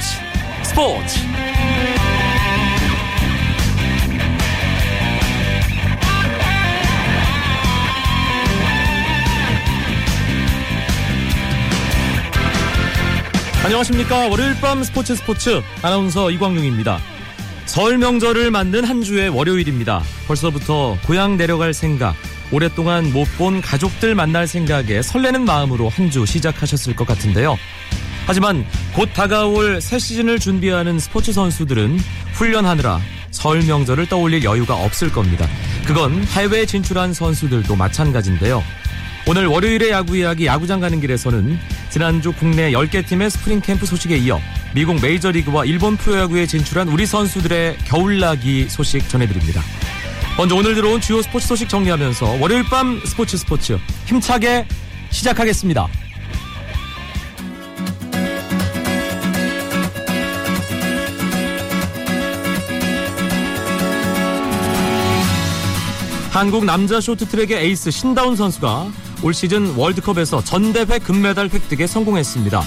스포츠. 스포츠. 안녕하십니까. 월요일 밤 스포츠 스포츠. 아나운서 이광용입니다. 설 명절을 맞는 한 주의 월요일입니다. 벌써부터 고향 내려갈 생각 오랫동안 못 본 가족들 만날 생각에 설레는 마음으로 한 주 시작하셨을 것 같은데요 하지만 곧 다가올 새 시즌을 준비하는 스포츠 선수들은 훈련하느라 설 명절을 떠올릴 여유가 없을 겁니다. 그건 해외 진출한 선수들도 마찬가지인데요. 오늘 월요일의 야구 이야기 야구장 가는 길에서는 지난주 국내 10개 팀의 스프링 캠프 소식에 이어 미국 메이저리그와 일본 프로야구에 진출한 우리 선수들의 겨울나기 소식 전해드립니다. 먼저 오늘 들어온 주요 스포츠 소식 정리하면서 월요일 밤 스포츠 스포츠 힘차게 시작하겠습니다. 한국 남자 쇼트트랙의 에이스 신다운 선수가 올 시즌 월드컵에서 전대회 금메달 획득에 성공했습니다.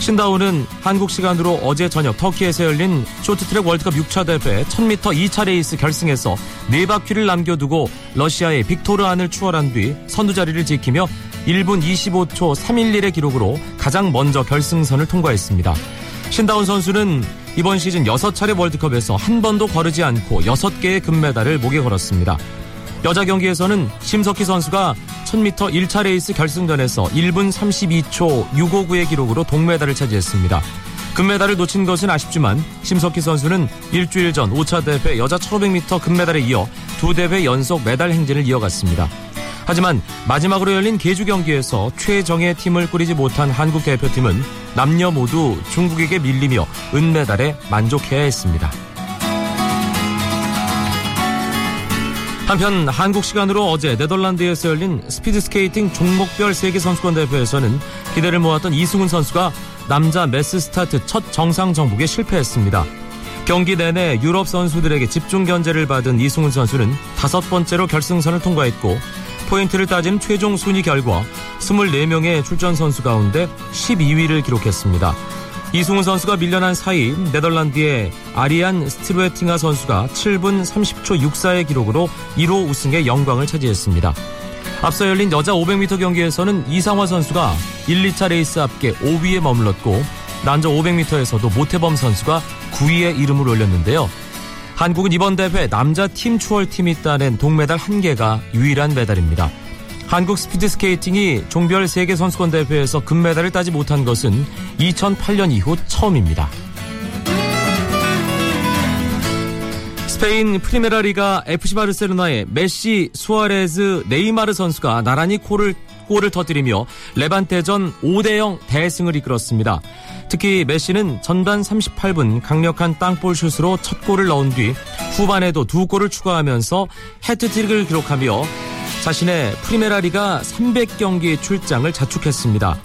신다운은 한국 시간으로 어제 저녁 터키에서 열린 쇼트트랙 월드컵 6차 대회 1000m 2차 레이스 결승에서 네 바퀴를 남겨두고 러시아의 빅토르 안을 추월한 뒤 선두 자리를 지키며 1분 25초 311의 기록으로 가장 먼저 결승선을 통과했습니다. 신다운 선수는 이번 시즌 6차례 월드컵에서 한 번도 거르지 않고 6개의 금메달을 목에 걸었습니다. 여자 경기에서는 심석희 선수가 1000m 1차 레이스 결승전에서 1분 32초 659의 기록으로 동메달을 차지했습니다. 금메달을 놓친 것은 아쉽지만 심석희 선수는 일주일 전 5차 대회 여자 1500m 금메달에 이어 두 대회 연속 메달 행진을 이어갔습니다. 하지만 마지막으로 열린 계주 경기에서 최정예 팀을 꾸리지 못한 한국 대표팀은 남녀 모두 중국에게 밀리며 은메달에 만족해야 했습니다. 한편 한국 시간으로 어제 네덜란드에서 열린 스피드스케이팅 종목별 세계선수권 대회에서는 기대를 모았던 이승훈 선수가 남자 매스 스타트 첫 정상 정복에 실패했습니다. 경기 내내 유럽 선수들에게 집중 견제를 받은 이승훈 선수는 다섯 번째로 결승선을 통과했고 포인트를 따진 최종 순위 결과 24명의 출전 선수 가운데 12위를 기록했습니다. 이승훈 선수가 밀려난 사이 네덜란드의 아리안 스트뢰팅아 선수가 7분 30초 64의 기록으로 1호 우승의 영광을 차지했습니다. 앞서 열린 여자 500m 경기에서는 이상화 선수가 1, 2차 레이스 합계 5위에 머물렀고 남자 500m에서도 모태범 선수가 9위에 이름을 올렸는데요. 한국은 이번 대회 남자 팀 추월팀이 따낸 동메달 1개가 유일한 메달입니다. 한국 스피드 스케이팅이 종별 세계 선수권 대회에서 금메달을 따지 못한 것은 2008년 이후 처음입니다. 스페인 프리메라 리가 FC 바르셀로나의 메시, 수아레즈, 네이마르 선수가 나란히 골을 골을 터뜨리며 레반테전 5대0 대승을 이끌었습니다. 특히 메시는 전반 38분 강력한 땅볼 슛으로 첫 골을 넣은 뒤 후반에도 두 골을 추가하면서 해트트릭을 기록하며 자신의 프리메라리가 300경기 출장을 자축했습니다.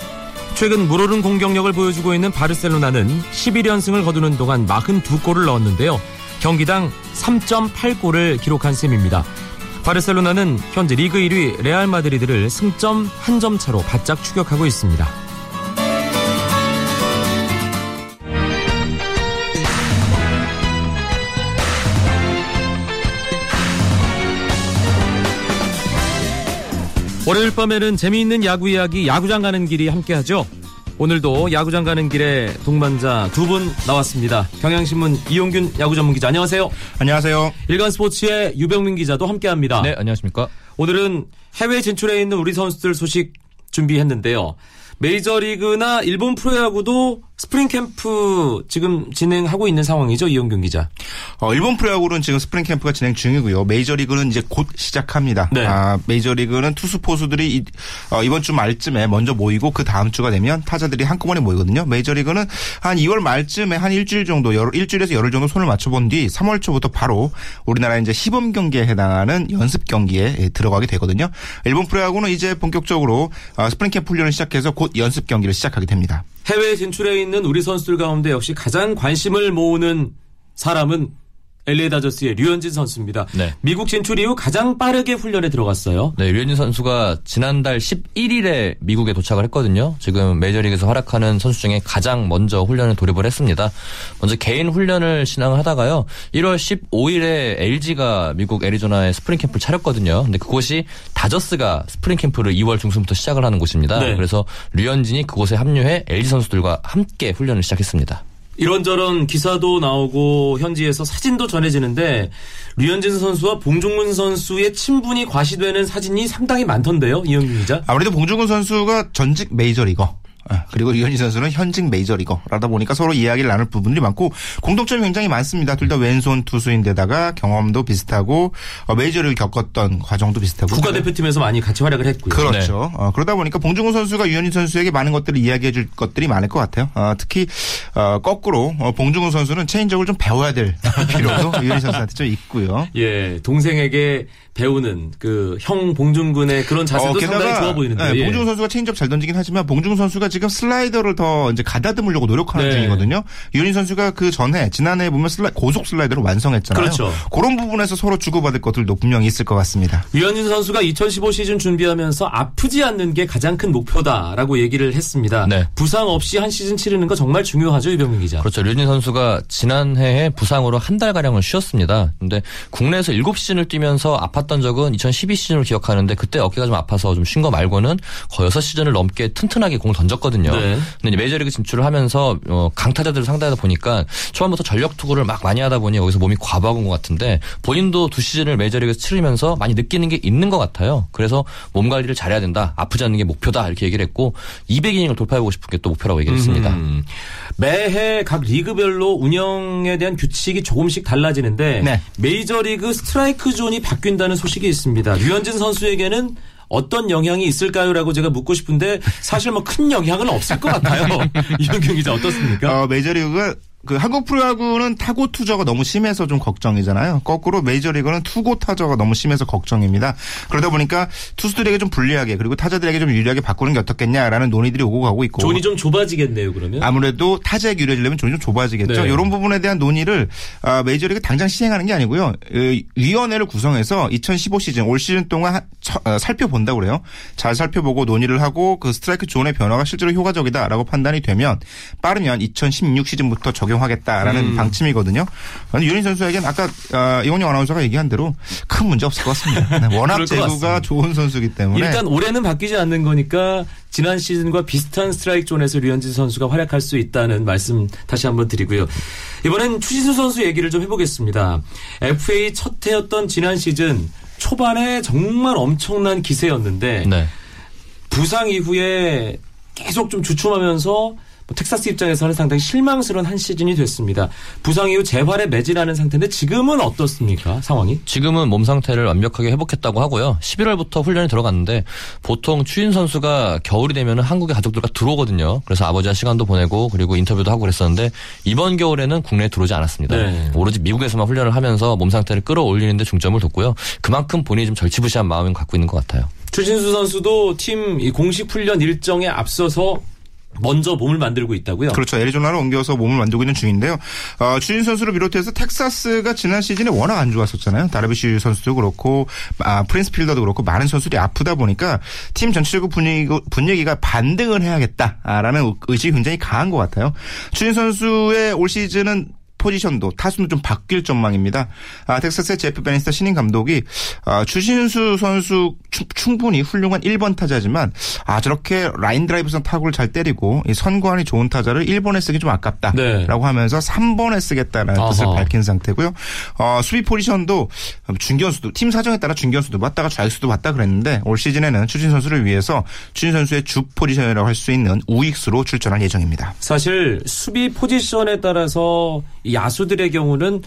최근 물오른 공격력을 보여주고 있는 바르셀로나는 11연승을 거두는 동안 42골을 넣었는데요. 경기당 3.8골을 기록한 셈입니다. 바르셀로나는 현재 리그 1위 레알 마드리드를 승점 한 점 차로 바짝 추격하고 있습니다. 월요일 밤에는 재미있는 야구 이야기 야구장 가는 길이 함께하죠. 오늘도 야구장 가는 길에 동반자 두 분 나왔습니다. 경향신문 이용균 야구 전문 기자 안녕하세요. 안녕하세요. 일간 스포츠의 유병민 기자도 함께합니다. 네, 안녕하십니까. 오늘은 해외 진출해 있는 우리 선수들 소식 준비했는데요. 메이저리그나 일본 프로야구도 스프링 캠프 지금 진행하고 있는 상황이죠, 이용균 기자. 어, 일본 프로야구는 지금 스프링 캠프가 진행 중이고요. 메이저리그는 이제 곧 시작합니다. 네. 아, 메이저리그는 투수 포수들이 이, 어, 이번 주 말쯤에 먼저 모이고 그 다음 주가 되면 타자들이 한꺼번에 모이거든요. 메이저리그는 한 2월 말쯤에 한 일주일 정도, 열, 일주일에서 열흘 정도 손을 맞춰본 뒤 3월 초부터 바로 우리나라 이제 시범 경기에 해당하는 연습 경기에 들어가게 되거든요. 일본 프로야구는 이제 본격적으로 어, 스프링 캠프 훈련을 시작해서 곧 연습 경기를 시작하게 됩니다. 해외 진출해 있는 우리 선수들 가운데 역시 가장 관심을 모으는 사람은 LA 다저스의 류현진 선수입니다. 네. 미국 진출 이후 가장 빠르게 훈련에 들어갔어요. 네, 류현진 선수가 지난달 11일에 미국에 도착을 했거든요. 지금 메이저리그에서 활약하는 선수 중에 가장 먼저 훈련을 돌입을 했습니다. 먼저 개인 훈련을 진행을 하다가요. 1월 15일에 LG가 미국 애리조나에 스프링 캠프를 차렸거든요. 근데 그곳이 다저스가 스프링 캠프를 2월 중순부터 시작을 하는 곳입니다. 네. 그래서 류현진이 그곳에 합류해 LG 선수들과 함께 훈련을 시작했습니다. 이런저런 기사도 나오고 현지에서 사진도 전해지는데 류현진 선수와 봉중근 선수의 친분이 과시되는 사진이 상당히 많던데요, 이용균 기자. 아무래도 봉중근 선수가 전직 메이저리거. 아, 그리고 유현진 선수는 현직 메이저리거라다 보니까 서로 이야기를 나눌 부분들이 많고 공통점이 굉장히 많습니다. 둘 다 왼손 투수인데다가 경험도 비슷하고 어, 메이저리그 겪었던 과정도 비슷하고 국가대표팀에서 많이 같이 활약을 했고요. 그렇죠. 어, 그러다 보니까 봉중근 선수가 유현진 선수에게 많은 것들을 이야기해 줄 것들이 많을 것 같아요. 어, 특히 어, 거꾸로 어, 봉중근 선수는 체인적을 좀 배워야 될 필요도 유현진 선수한테 좀 있고요. 예, 동생에게 배우는 그 형 봉준 군의 그런 자세도 상당히 좋아 보이는데요. 네, 예. 봉중 선수가 체인지업 잘 던지긴 하지만 봉중근 선수가 지금 슬라이더를 더 이제 가다듬으려고 노력하는 네. 중이거든요. 류현진 선수가 그 전에 지난해 보면 슬라, 고속 슬라이더를 완성했잖아요. 그렇죠. 그런 부분에서 서로 주고받을 것들도 분명히 있을 것 같습니다. 류현진 선수가 2015 시즌 준비하면서 아프지 않는 게 가장 큰 목표다라고 얘기를 했습니다. 네. 부상 없이 한 시즌 치르는 거 정말 중요하죠, 유병민 기자. 그렇죠. 류현진 선수가 지난해에 부상으로 한 달가량을 쉬었습니다. 근데 국내에서 7시즌을 뛰면서 아팠던 적은 2012 시즌을 기억하는데 그때 어깨가 좀 아파서 좀 쉰 거 말고는 거의 6시즌을 넘게 튼튼하게 공을 던졌거든요. 네. 근데 메이저리그 진출을 하면서 어, 강타자들을 상대하다 보니까 초반부터 전력 투구를 막 많이 하다 보니 여기서 몸이 과부하인 것 같은데 본인도 두 시즌을 메이저리그에서 치르면서 많이 느끼는 게 있는 것 같아요. 그래서 몸 관리를 잘해야 된다. 아프지 않는 게 목표다. 이렇게 얘기를 했고 200이닝을 돌파해보고 싶은 게 또 목표라고 얘기를 했습니다. 음. 매해 각 리그별로 운영에 대한 규칙이 조금씩 달라지는데 네. 메이저리그 스트라이크 존이 바뀐다는 소식이 있습니다. 류현진 선수에게는 어떤 영향이 있을까요라고 제가 묻고 싶은데 사실 뭐 큰 영향은 없을 것 같아요. 이용균 기자 어떻습니까? 어, 메이저리그가 그 한국 프로야구는 타고 투저가 너무 심해서 좀 걱정이잖아요. 거꾸로 메이저리그는 투고 타저가 너무 심해서 걱정입니다. 그러다 보니까 투수들에게 좀 불리하게 그리고 타자들에게 좀 유리하게 바꾸는 게 어떻겠냐라는 논의들이 오고 가고 있고 존이 좀 좁아지겠네요, 그러면. 아무래도 타자에게 유리해지려면 존이 좀 좁아지겠죠. 네. 이런 부분에 대한 논의를 아, 메이저리그 당장 시행하는 게 아니고요. 이 위원회를 구성해서 2015 시즌 올 시즌 동안 어, 살펴본다고 그래요. 잘 살펴보고 논의를 하고 그 스트라이크 존의 변화가 실제로 효과적이다라고 판단이 되면 빠르면 2016 시즌부터 적용 하겠다라는 방침이거든요. 유린 선수에게는 아까 아, 이원영 아나운서가 얘기한 대로 큰 문제 없을 것 같습니다. 네, 워낙 제구가. 좋은 선수기 때문에 일단 올해는 바뀌지 않는 거니까 지난 시즌과 비슷한 스트라이크 존에서 류현진 선수가 활약할 수 있다는 말씀 다시 한번 드리고요. 이번엔 추신수 선수 얘기를 좀 해보겠습니다. FA 첫 해였던 지난 시즌 초반에 정말 엄청난 기세였는데 네. 부상 이후에 계속 좀 주춤하면서 뭐 텍사스 입장에서는 상당히 실망스러운 한 시즌이 됐습니다. 부상 이후 재활에 매진하는 상태인데 지금은 어떻습니까? 상황이? 지금은 몸 상태를 완벽하게 회복했다고 하고요. 11월부터 훈련이 들어갔는데 보통 추인 선수가 겨울이 되면 한국의 가족들과 들어오거든요. 그래서 아버지와 시간도 보내고 그리고 인터뷰도 하고 그랬었는데 이번 겨울에는 국내에 들어오지 않았습니다. 네. 오로지 미국에서만 훈련을 하면서 몸 상태를 끌어올리는데 중점을 뒀고요. 그만큼 본인이 좀 절치부시한 마음을 갖고 있는 것 같아요. 추신수 선수도 팀이 공식 훈련 일정에 앞서서 먼저 몸을 만들고 있다고요. 그렇죠. 애리조나로 옮겨서 몸을 만들고 있는 중인데요. 어, 추진 선수를 비롯해서 텍사스가 지난 시즌에 워낙 안 좋았었잖아요. 다르비쉬 선수도 그렇고 아, 프린스 필더도 그렇고 많은 선수들이 아프다 보니까 팀 전체적으로 분위기, 분위기가 반등을 해야겠다라는 의식이 굉장히 강한 것 같아요. 추신수 선수의 올 시즌은 포지션도 타수는 좀 바뀔 전망입니다. 아, 텍사스의 제프 베니스터 신임 감독이 아, 추신수 선수 충- 충분히 훌륭한 1번 타자지만 아 저렇게 라인 드라이브성 타구를 잘 때리고 이 선구안이 좋은 타자를 1번에 쓰기 좀 아깝다라고 네. 하면서 3번에 쓰겠다라는 아하. 뜻을 밝힌 상태고요. 어, 수비 포지션도 중견수도 팀 사정에 따라 중견수도 맞다가 좌익수도 맞다 그랬는데 올 시즌에는 추신수 선수를 위해서 추신 선수의 주 포지션이라고 할 수 있는 우익수로 출전할 예정입니다. 사실 수비 포지션에 따라서 이 야수들의 경우는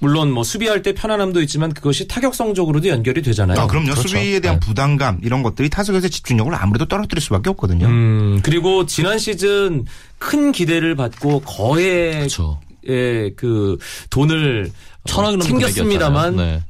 물론 뭐 수비할 때 편안함도 있지만 그것이 타격성적으로도 연결이 되잖아요. 아, 그럼요. 그렇죠. 수비에 대한 네. 부담감 이런 것들이 타석에서의 집중력을 아무래도 떨어뜨릴 수밖에 없거든요. 음, 그리고 지난 시즌 큰 기대를 받고 거의 그렇죠. 그 돈을 천억이 넘는 챙겼습니다만. 네.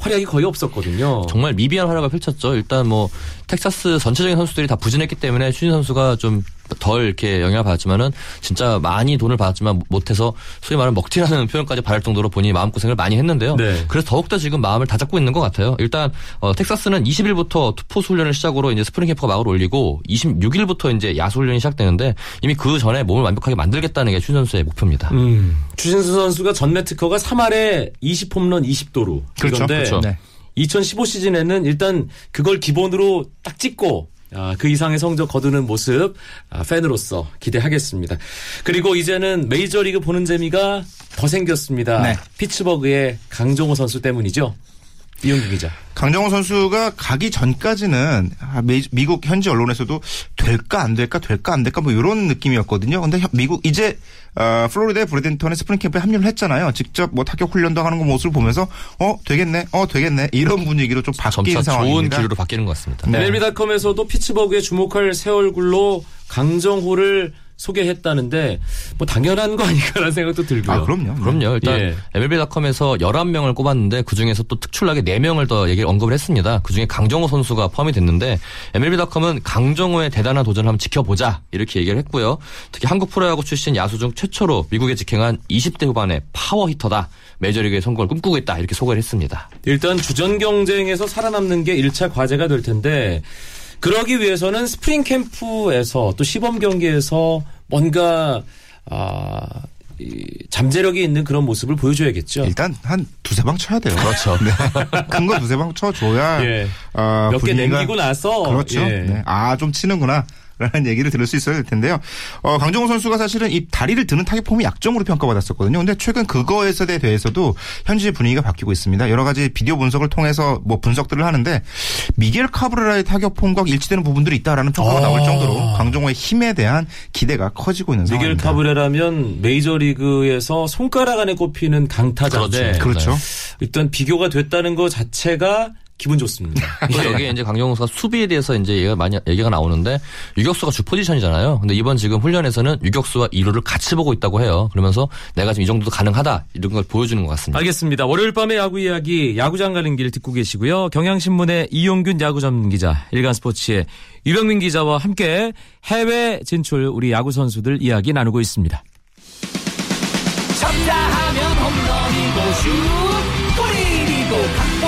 활약이 거의 없었거든요. 정말 미비한 활약을 펼쳤죠. 일단 뭐 텍사스 전체적인 선수들이 다 부진했기 때문에 추신수 선수가 좀 덜 이렇게 영향을 받았지만은 진짜 많이 돈을 받았지만 못해서 소위 말하는 먹튀라는 표현까지 받을 정도로 본인이 마음고생을 많이 했는데요. 네. 그래서 더욱더 지금 마음을 다잡고 있는 것 같아요. 일단 어, 텍사스는 20일부터 투포수 훈련을 시작으로 이제 스프링 캠프가 막을 올리고 26일부터 이제 야수 훈련이 시작되는데 이미 그 전에 몸을 완벽하게 만들겠다는 게 추 선수의 목표입니다. 음, 추신수 선수가 전매 특허가 3할에 20홈런 20도루. 그렇죠. 그렇죠. 네. 2015 시즌에는 일단 그걸 기본으로 딱 찍고 아, 그 이상의 성적 거두는 모습 아, 팬으로서 기대하겠습니다. 그리고 이제는 메이저리그 보는 재미가 더 생겼습니다. 네. 피츠버그의 강정호 선수 때문이죠. 이용규 기자. 강정호 선수가 가기 전까지는 아, 미- 미국 현지 언론에서도 될까 안 될까 될까 안 될까 뭐 이런 느낌이었거든요. 근데 현- 미국 이제 어, 플로리다의 브레덴턴의 스프링 캠프에 합류를 했잖아요. 직접 뭐 타격 훈련도 하는 거 모습을 보면서 어 되겠네, 어 되겠네 이런 분위기로 좀 바뀐 점차 좋은 상황입니다. 기류로 바뀌는 것 같습니다. 네. MLB.com에서도 피츠버그에 주목할 새 얼굴로 강정호를 소개했다는데 뭐 당연한 거 아닌가라는 생각도 들고요. 아 그럼요. 그럼요. 일단 예. MLB.com에서 11명을 꼽았는데 그중에서 또 특출나게 4명을 더 얘기를 언급을 했습니다. 그중에 강정호 선수가 포함이 됐는데 MLB.com은 강정호의 대단한 도전을 한번 지켜보자 이렇게 얘기를 했고요. 특히 한국 프로야구 출신 야수 중 최초로 미국에 직행한 20대 후반의 파워 히터다. 메이저리그의 성공을 꿈꾸고 있다. 이렇게 소개를 했습니다. 일단 주전 경쟁에서 살아남는 게 1차 과제가 될 텐데 그러기 위해서는 스프링 캠프에서 또 시범 경기에서 뭔가 아, 이 잠재력이 있는 그런 모습을 보여줘야겠죠. 일단 한 두세 방 쳐야 돼요. 그렇죠. 큰거 두세 방 쳐줘야 예. 어, 몇개 분위기가- 남기고 나서 그렇죠. 예. 네. 아, 좀 치는구나. 라는 얘기를 들을 수 있어야 될 텐데요. 어, 강정호 선수가 사실은 이 다리를 드는 타격 폼이 약점으로 평가받았었거든요. 근데 최근 그거에 대해서도 현지 분위기가 바뀌고 있습니다. 여러 가지 비디오 분석을 통해서 뭐 분석들을 하는데 미겔 카브레라의 타격 폼과 일치되는 부분들이 있다라는 평가가 아. 나올 정도로 강정호의 힘에 대한 기대가 커지고 있는 미겔 상황입니다. 카브레라면 메이저리그에서 손가락 안에 꼽히는 강타자인데 그렇죠. 그렇죠. 일단 비교가 됐다는 것 자체가 기분 좋습니다. 또 여기에 이제 강정호 선수가 수비에 대해서 이제 얘기가 많이 얘기가 나오는데 유격수가 주 포지션이잖아요. 근데 이번 지금 훈련에서는 유격수와 2루를 같이 보고 있다고 해요. 그러면서 내가 지금 이 정도도 가능하다 이런 걸 보여주는 것 같습니다. 알겠습니다. 월요일 밤의 야구 이야기 야구장 가는 길 듣고 계시고요. 경향신문의 이용균 야구 전문 기자, 일간스포츠의 유병민 기자와 함께 해외 진출 우리 야구 선수들 이야기 나누고 있습니다. 쳤다 하면 홈런이고 슛 골이고 각본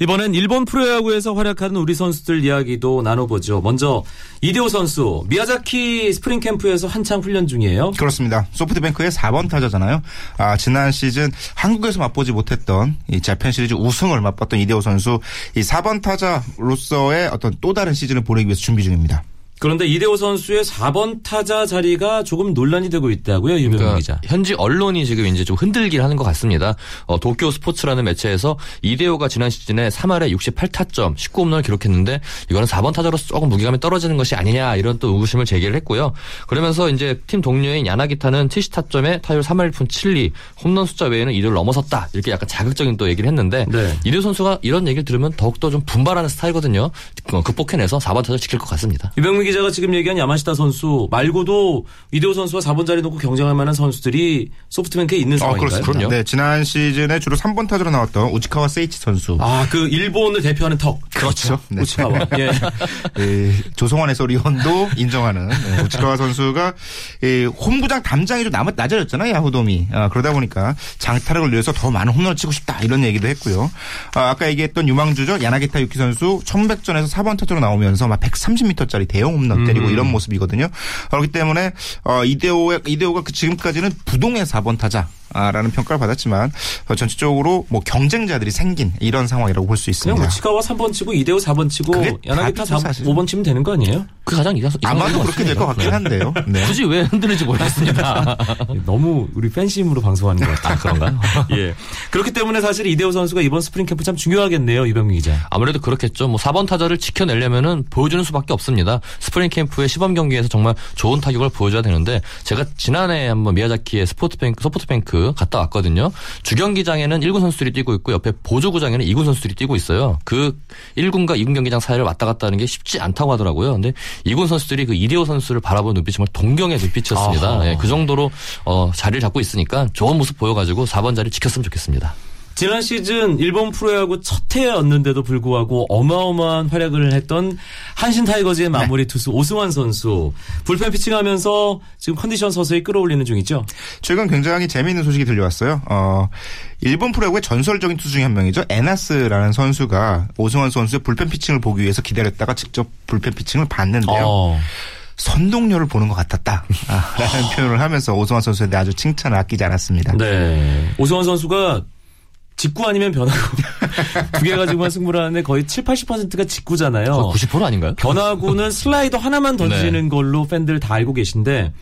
이번엔 일본 프로야구에서 활약하는 우리 선수들 이야기도 나눠보죠. 먼저 이대호 선수 미야자키 스프링 캠프에서 한창 훈련 중이에요. 그렇습니다. 소프트뱅크의 4번 타자잖아요. 아, 지난 시즌 한국에서 맛보지 못했던 이 재팬 시리즈 우승을 맛봤던 이대호 선수 이 4번 타자로서의 어떤 또 다른 시즌을 보내기 위해서 준비 중입니다. 그런데 이대호 선수의 4번 타자 자리가 조금 논란이 되고 있다고요, 유병민 그러니까 기자. 현지 언론이 지금 이제 좀 흔들긴 하는 것 같습니다. 어, 도쿄 스포츠라는 매체에서 이대호가 지난 시즌에 3할에 68타점, 19홈런을 기록했는데 이거는 4번 타자로서 조금 무게감이 떨어지는 것이 아니냐 이런 또 의구심을 제기를 했고요. 그러면서 이제 팀 동료인 야나기타는 70타점에 타율 3할 1푼 7리, 홈런 숫자 외에는 이대호를 넘어섰다 이렇게 약간 자극적인 또 얘기를 했는데 네. 이대호 선수가 이런 얘기를 들으면 더욱더 좀 분발하는 스타일거든요. 어, 극복해내서 4번 타자를 지킬 것 같습니다. 유병민 기자가 지금 얘기한 야마시타 선수 말고도 이대호 선수와 4번 자리 놓고 경쟁할 만한 선수들이 소프트뱅크에 있는 상황인가요? 어, 그렇습니다. 그럼요. 네, 지난 시즌에 주로 3번 타자로 나왔던 우치카와 세이치 선수. 아, 그 일본을 대표하는 턱. 그렇죠. 네. 우치카와. 예. 이 조성환 해설위원도 인정하는 네, 우치카와 선수가 이 홈구장 담장이 좀 남- 낮아졌잖아요 야후돔이 아, 그러다 보니까 장타력을 위해서 더 많은 홈런을 치고 싶다 이런 얘기도 했고요 아, 까 얘기했던 유망주죠 야나기타 유키 선수 1100전에서 4번 타자로 나오면서 막 130m짜리 대형 홈런 때리고 이런 모습이거든요 그렇기 때문에 어, 이대호의 이대호가 그 지금까지는 부동의 4번 타자. 라는 평가를 받았지만 어, 전체적으로 뭐 경쟁자들이 생긴 이런 상황이라고 볼수 그냥 있습니다. 우치카와 3번 치고 이대호 4번 치고 그게 야나기타 답이죠, 4, 사실. 5번 치면 되는 거 아니에요? 그 가장 이상 아마도 그렇게 될 것 같긴 한데요. 네. 굳이 왜 흔들는지 모르겠습니다. 너무 우리 팬심으로 방송하는 것 같아요. 그런가요? 예. 그렇기 때문에 사실 이대호 선수가 이번 스프링 캠프 참 중요하겠네요, 유병민 기자. 아무래도 그렇겠죠. 뭐 4번 타자를 지켜내려면은 보여주는 수밖에 없습니다. 스프링 캠프의 시범 경기에서 정말 좋은 타격을 보여줘야 되는데 제가 지난해 한번 미야자키의 스포츠뱅크 소프트뱅크 캠프 갔다 왔거든요. 주경기장에는 1군 선수들이 뛰고 있고 옆에 보조구장에는 2군 선수들이 뛰고 있어요. 그 1군과 2군 경기장 사이를 왔다 갔다 하는 게 쉽지 않다고 하더라고요. 근데 2군 선수들이 그 이대호 선수를 바라보는 눈빛이 정말 동경의 눈빛이었습니다. 예, 그 정도로 어, 자리를 잡고 있으니까 좋은 모습 보여가지고 4번 자리 지켰으면 좋겠습니다. 지난 시즌 일본 프로야구 첫 해였는데도 불구하고 어마어마한 활약을 했던 한신 타이거즈의 마무리 투수 오승환 선수 불펜 피칭하면서 지금 컨디션 서서히 끌어올리는 중이죠. 최근 굉장히 재미있는 소식이 들려왔어요. 어, 일본 프로야구의 전설적인 투수 중에 한 명이죠. 에나스라는 선수가 오승환 선수의 불펜 피칭을 보기 위해서 기다렸다가 직접 불펜 피칭을 봤는데요. 어. 선동열을 보는 것 같았다. 아, 라는 표현을 하면서 오승환 선수에 대해 아주 칭찬을 아끼지 않았습니다. 네. 오승환 선수가 직구 아니면 변화구 두 개 가지고만 승부를 하는데 거의 7, 80%가 직구잖아요. 거의 90% 아닌가요? 변화구는 슬라이더 하나만 던지는 걸로 팬들 다 알고 계신데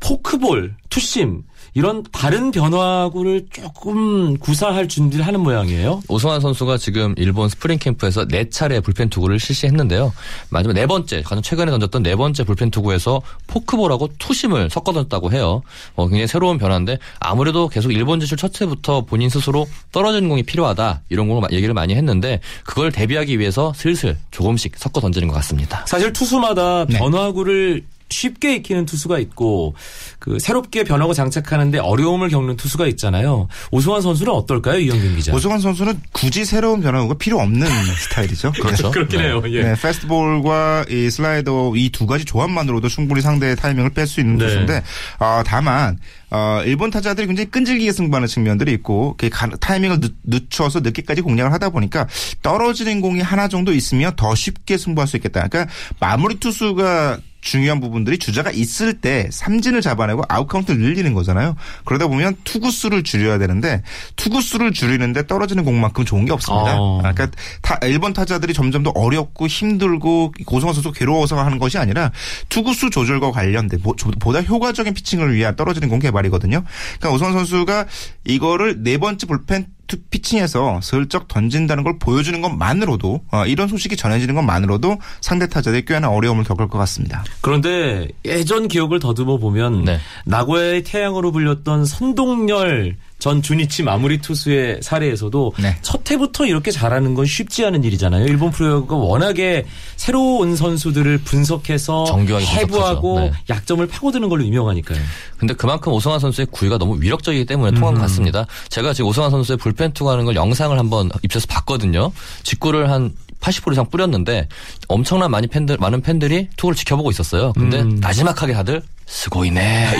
포크볼, 투심 이런 다른 변화구를 조금 구사할 준비를 하는 모양이에요. 오승환 선수가 지금 일본 스프링 캠프에서 네 차례 불펜 투구를 실시했는데요. 마지막 네 번째, 가장 최근에 던졌던 네 번째 불펜 투구에서 포크볼하고 투심을 섞어 던졌다고 해요. 어, 굉장히 새로운 변화인데 아무래도 계속 일본 진출 첫 해부터 본인 스스로 떨어지는 공이 필요하다 이런 걸 얘기를 많이 했는데 그걸 대비하기 위해서 슬슬 조금씩 섞어 던지는 것 같습니다. 사실 투수마다 네. 변화구를 쉽게 익히는 투수가 있고 그 새롭게 변화구 장착하는데 어려움을 겪는 투수가 있잖아요. 오승환 선수는 어떨까요, 이영균 기자? 오승환 선수는 굳이 새로운 변화가 필요 없는 스타일이죠. 그렇죠. 그렇긴 네. 해요. 예. 네, 페스트볼과 이 슬라이더 이 두 가지 조합만으로도 충분히 상대의 타이밍을 뺄 수 있는 네. 투수인데 어, 다만 어, 일본 타자들이 굉장히 끈질기게 승부하는 측면들이 있고 그 가- 타이밍을 늦, 늦춰서 늦게까지 공략을 하다 보니까 떨어지는 공이 하나 정도 있으면 더 쉽게 승부할 수 있겠다. 그러니까 마무리 투수가 중요한 부분들이 주자가 있을 때 삼진을 잡아내고 아웃카운트를 늘리는 거잖아요. 그러다 보면 투구수를 줄여야 되는데 투구수를 줄이는데 떨어지는 공만큼 좋은 게 없습니다. 어. 아, 그러니까 타, 일본 타자들이 점점 더 어렵고 힘들고 오승환 선수 괴로워서 하는 것이 아니라 투구수 조절과 관련된 보- 보다 효과적인 피칭을 위한 떨어지는 공 개발이거든요. 그러니까 오승환 선수가 이거를 네 번째 불펜 투 피칭에서 슬쩍 던진다는 걸 보여주는 것만으로도 어, 이런 소식이 전해지는 것만으로도 상대 타자들이 꽤나 어려움을 겪을 것 같습니다. 그런데 예전 기억을 더듬어 보면 네. 나고야의 태양으로 불렸던 선동열 전 주니치 마무리 투수의 사례에서도 네. 첫 해부터 이렇게 잘하는 건 쉽지 않은 일이잖아요. 일본 프로야구가 워낙에 새로운 선수들을 분석해서 해부하고. 네. 약점을 파고드는 걸로 유명하니까요. 근데 그만큼 오승환 선수의 구위가 너무 위력적이기 때문에 통한 것 같습니다. 제가 지금 오승환 선수의 불펜 투구하는 걸 영상을 한번 입혀서 봤거든요. 직구를 한 80% 이상 뿌렸는데 엄청난 많이 팬들 많은 팬들이 투구를 지켜보고 있었어요. 근데 나지막하게 다들 스고이네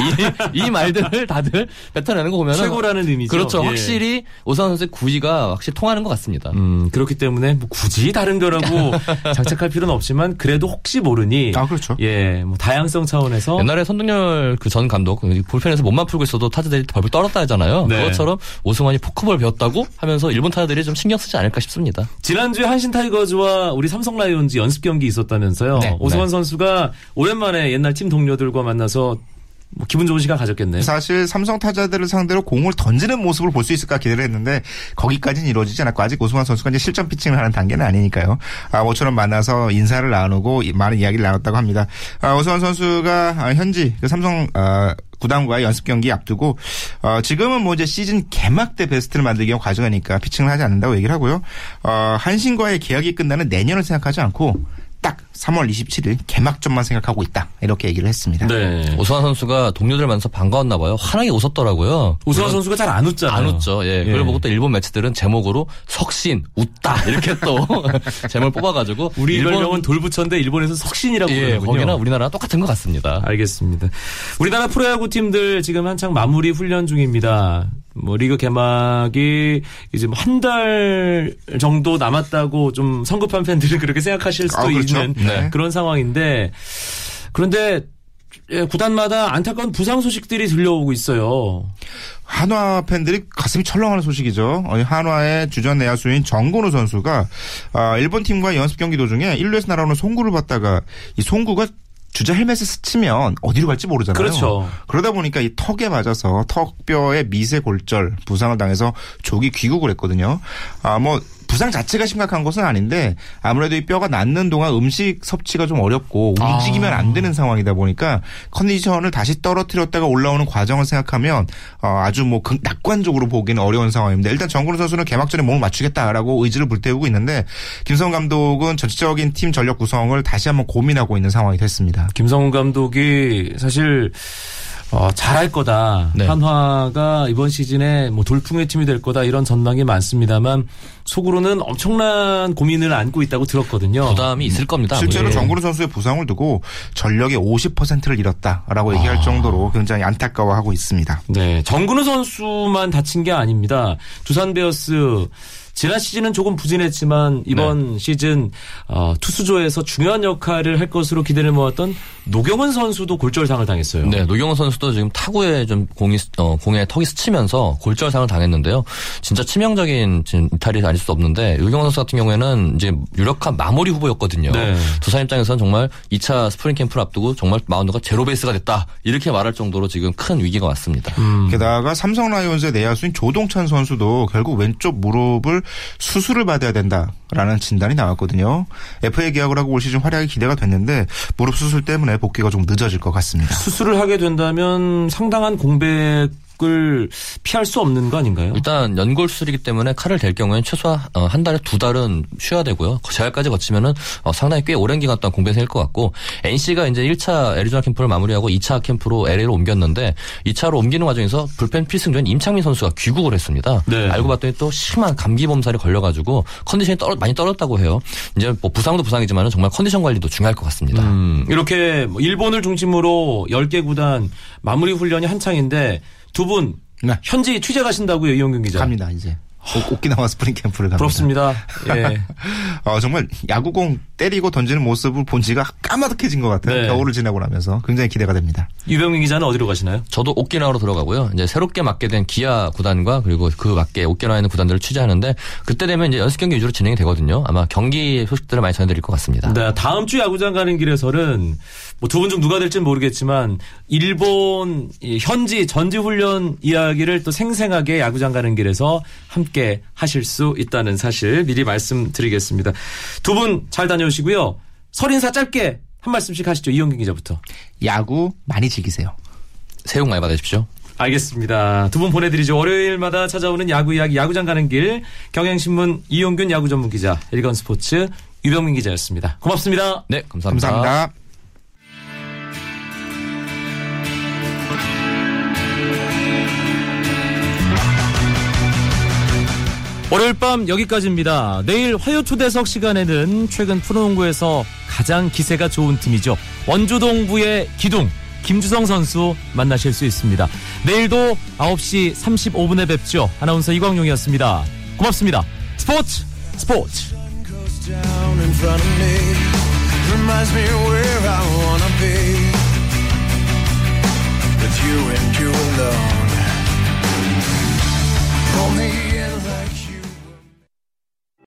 이, 이 말들을 다들 뱉어내는 거 보면 최고라는 의미죠. 그렇죠. 예. 확실히 오승환 선수의 구위가 확실히 통하는 것 같습니다. 음, 그렇기 때문에 뭐 굳이 다른 변화고 장착할 필요는 없지만 그래도 혹시 모르니 아, 그렇죠. 예, 뭐 다양성 차원에서 옛날에 선동열 그 전 감독 그 불펜에서 몸만 풀고 있어도 타자들이 벌벌 떨었다 하잖아요. 네. 그것처럼 오승환이 포크볼 배웠다고 하면서 일본 타자들이 좀 신경 쓰지 않을까 싶습니다. 지난주에 한신 타이거즈와 우리 삼성 라이온즈 연습 경기 있었다면서요. 네. 오승환 네. 선수가 오랜만에 옛날 팀 동료들과 만나서 뭐 기분 좋은 시간 가졌겠네요. 사실 삼성 타자들을 상대로 공을 던지는 모습을 볼 수 있을까 기대를 했는데 거기까지는 이루어지지 않았고 아직 오승환 선수가 이제 실전 피칭을 하는 단계는 아니니까요. 아, 모처럼 만나서 인사를 나누고 이- 많은 이야기를 나눴다고 합니다. 아, 오승환 선수가 아, 현지 그 삼성 아, 구단과의 연습 경기 앞두고 어, 지금은 뭐 이제 시즌 개막 때 베스트를 만들기 위한 과정이니까 피칭을 하지 않는다고 얘기를 하고요. 어, 한신과의 계약이 끝나는 내년을 생각하지 않고 딱 3월 27일 개막전만 생각하고 있다 이렇게 얘기를 했습니다. 네. 오승환 선수가 동료들 만나서 반가웠나 봐요. 환하게 웃었더라고요. 오승환 선수가 잘 안 웃잖아요. 안 웃죠. 예. 그걸 예. 보고 또 일본 매체들은 제목으로 석신 웃다 이렇게 또 제목을 뽑아가지고 우리 일본- 별명은 돌부처인데 일본에서 석신이라고 예, 그러는군요. 거기나 우리나라 똑같은 것 같습니다. 알겠습니다. 우리나라 프로야구 팀들 지금 한창 마무리 훈련 중입니다. 뭐 리그 개막이 이제 뭐한달 정도 남았다고 좀 성급한 팬들은 그렇게 생각하실 수도 아, 그렇죠. 있는 네. 그런 상황인데 그런데 예, 구단마다 안타까운 부상 소식들이 들려오고 있어요. 한화 팬들이 가슴이 철렁하는 소식이죠. 어, 한화의 주전 내야수인 정건우 선수가 아, 일본 팀과 연습 경기 도중에 1루에서 날아오는 송구를 받다가 이 송구가 주자 헬멧에 스치면 어디로 갈지 모르잖아요. 그렇죠. 그러다 보니까 이 턱에 맞아서 턱뼈에 미세 골절 부상을 당해서 조기 귀국을 했거든요. 아, 뭐 부상 자체가 심각한 것은 아닌데 아무래도 이 뼈가 낫는 동안 음식 섭취가 좀 어렵고 움직이면 안 되는 상황이다 보니까 컨디션을 다시 떨어뜨렸다가 올라오는 과정을 생각하면 어, 아주 뭐 극- 낙관적으로 보기는 어려운 상황입니다. 일단 정근우 선수는 개막전에 몸을 맞추겠다라고 의지를 불태우고 있는데 김성 감독은 전체적인 팀 전력 구성을 다시 한번 고민하고 있는 상황이 됐습니다. 김성훈 감독이 사실 어, 잘할 거다. 네. 한화가 이번 시즌에 뭐 돌풍의 팀이 될 거다 이런 전망이 많습니다만 속으로는 엄청난 고민을 안고 있다고 들었거든요. 부담이 있을 겁니다. 실제로 아무래도. 정근우 선수의 부상을 두고 전력의 50%를 잃었다라고 얘기할 정도로 굉장히 안타까워하고 있습니다. 네, 정근우 선수만 다친 게 아닙니다. 두산 베어스 지난 시즌은 조금 부진했지만 이번 네. 시즌 어, 투수조에서 중요한 역할을 할 것으로 기대를 모았던 노경은 선수도 골절상을 당했어요. 네, 노경은 선수도 지금 타구에 좀 공이 어, 공에 턱이 스치면서 골절상을 당했는데요. 진짜 치명적인 지금 이탈이 아닐 수 없는데 노경은 선수 같은 경우에는 이제 유력한 마무리 후보였거든요. 네. 두산 입장에서는 정말 2차 스프링 캠프를 앞두고 정말 마운드가 제로 베이스가 됐다 이렇게 말할 정도로 지금 큰 위기가 왔습니다. 게다가 삼성 라이온즈의 내야수인 조동찬 선수도 결국 왼쪽 무릎을 수술을 받아야 된다라는 진단이 나왔거든요. FA 계약을 하고 올 시즌 활약이 기대가 됐는데 무릎 수술 때문에 복귀가 좀 늦어질 것 같습니다. 수술을 하게 된다면 상당한 공백 을 피할 수 없는 거 아닌가요? 일단 연골 수술이기 때문에 칼을 댈 경우에는 최소 어, 한 달에 두 달은 쉬어야 되고요. 재활까지 거치면은 어, 상당히 꽤 오랜 기간 동안 공백이 생길 것 같고 NC가 이제 1차 애리조나 캠프를 마무리하고 2차 캠프로 LA로 옮겼는데 2차로 옮기는 과정에서 불펜 필승조인 임창민 선수가 귀국을 했습니다. 네. 알고 봤더니 또 심한 감기 몸살이 걸려가지고 컨디션이 떨어, 많이 떨어졌다고 해요. 이제 뭐 부상도 부상이지만은 정말 컨디션 관리도 중요할 것 같습니다. 음, 이렇게 뭐 일본을 중심으로 10개 구단 마무리 훈련이 한창인데 두분 네. 현지 취재 가신다고요, 이용균 기자. 갑니다 이제. 오- 오키나와 스프링 캠프를 갑니다. 부럽습니다. 예. 어, 정말 야구공 때리고 던지는 모습을 본 지가 까마득해진 것 같아요. 네. 겨울을 지나고 나면서 굉장히 기대가 됩니다. 유병민 기자는 어디로 가시나요? 저도 오키나와로 들어가고요. 이제 새롭게 맡게 된 기아 구단과 그리고 그 맞게 오키나와에 있는 구단들을 취재하는데 그때 되면 이제 연습 경기 위주로 진행이 되거든요. 아마 경기 소식들을 많이 전해드릴 것 같습니다. 네, 다음 주 야구장 가는 길에서는 뭐 두 분 중 누가 될지는 모르겠지만 일본 이 현지 전지 훈련 이야기를 또 생생하게 야구장 가는 길에서 함께 하실 수 있다는 사실 미리 말씀드리겠습니다. 두 분 잘 다녀오시고요. 설 인사 짧게 한 말씀씩 하시죠. 이용균 기자부터. 야구 많이 즐기세요. 새해 복 많이 받으십시오. 알겠습니다. 두 분 보내드리죠. 월요일마다 찾아오는 야구 이야기 야구장 가는 길 경향신문 이용균 야구 전문 기자 일건 스포츠 유병민 기자였습니다. 고맙습니다. 네, 감사합니다. 감사합니다. 월요일 밤 여기까지입니다. 내일 화요 초대석 시간에는 최근 프로농구에서 가장 기세가 좋은 팀이죠. 원주동부의 기둥 김주성 선수 만나실 수 있습니다. 내일도 9시 35분에 뵙죠. 아나운서 이광용이었습니다. 고맙습니다. 스포츠 스포츠. Only